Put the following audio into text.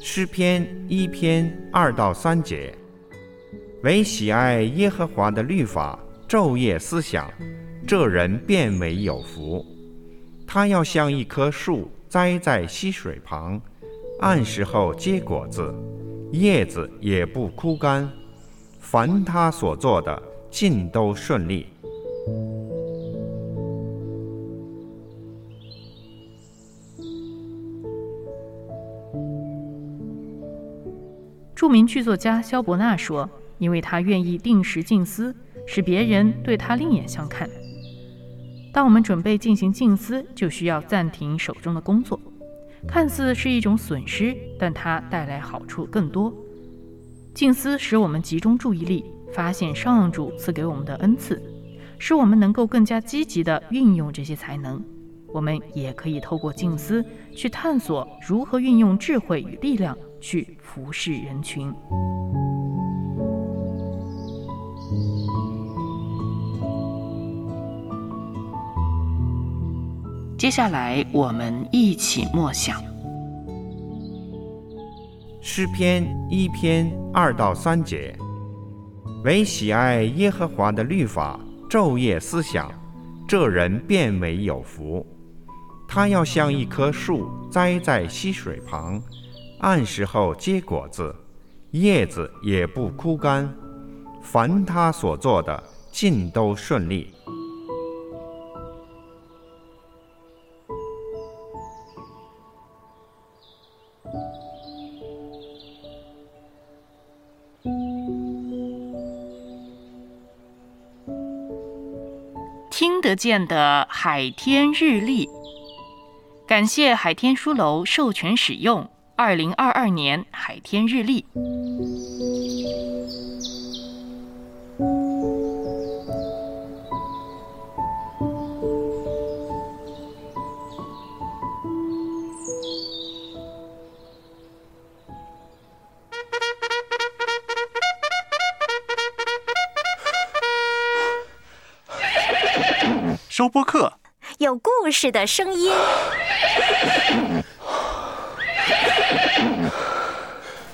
诗篇一篇二到三节，唯喜爱耶和华的律法，昼夜思想，这人变为有福。他要像一棵树栽在溪水旁，按时候结果子，叶子也不枯干。凡他所做的，尽都顺利。著名剧作家萧伯纳说：“因为他愿意定时静思，使别人对他另眼相看。当我们准备进行静思，就需要暂停手中的工作。看似是一种损失，但它带来好处更多。静思使我们集中注意力，发现上主赐给我们的恩赐，使我们能够更加积极地运用这些才能。我们也可以透过静思去探索如何运用智慧与力量。”去服侍人群。接下来，我们一起默想诗篇一篇二到三节：唯喜爱耶和华的律法，昼夜思想，这人变为有福。他要像一棵树栽在溪水旁。按时候结果子，叶子也不枯干，凡他所做的尽都顺利。听得见的海天日历，感谢海天书楼授权使用。二零二二年海天日历。收播客，有故事的声音。Yeah.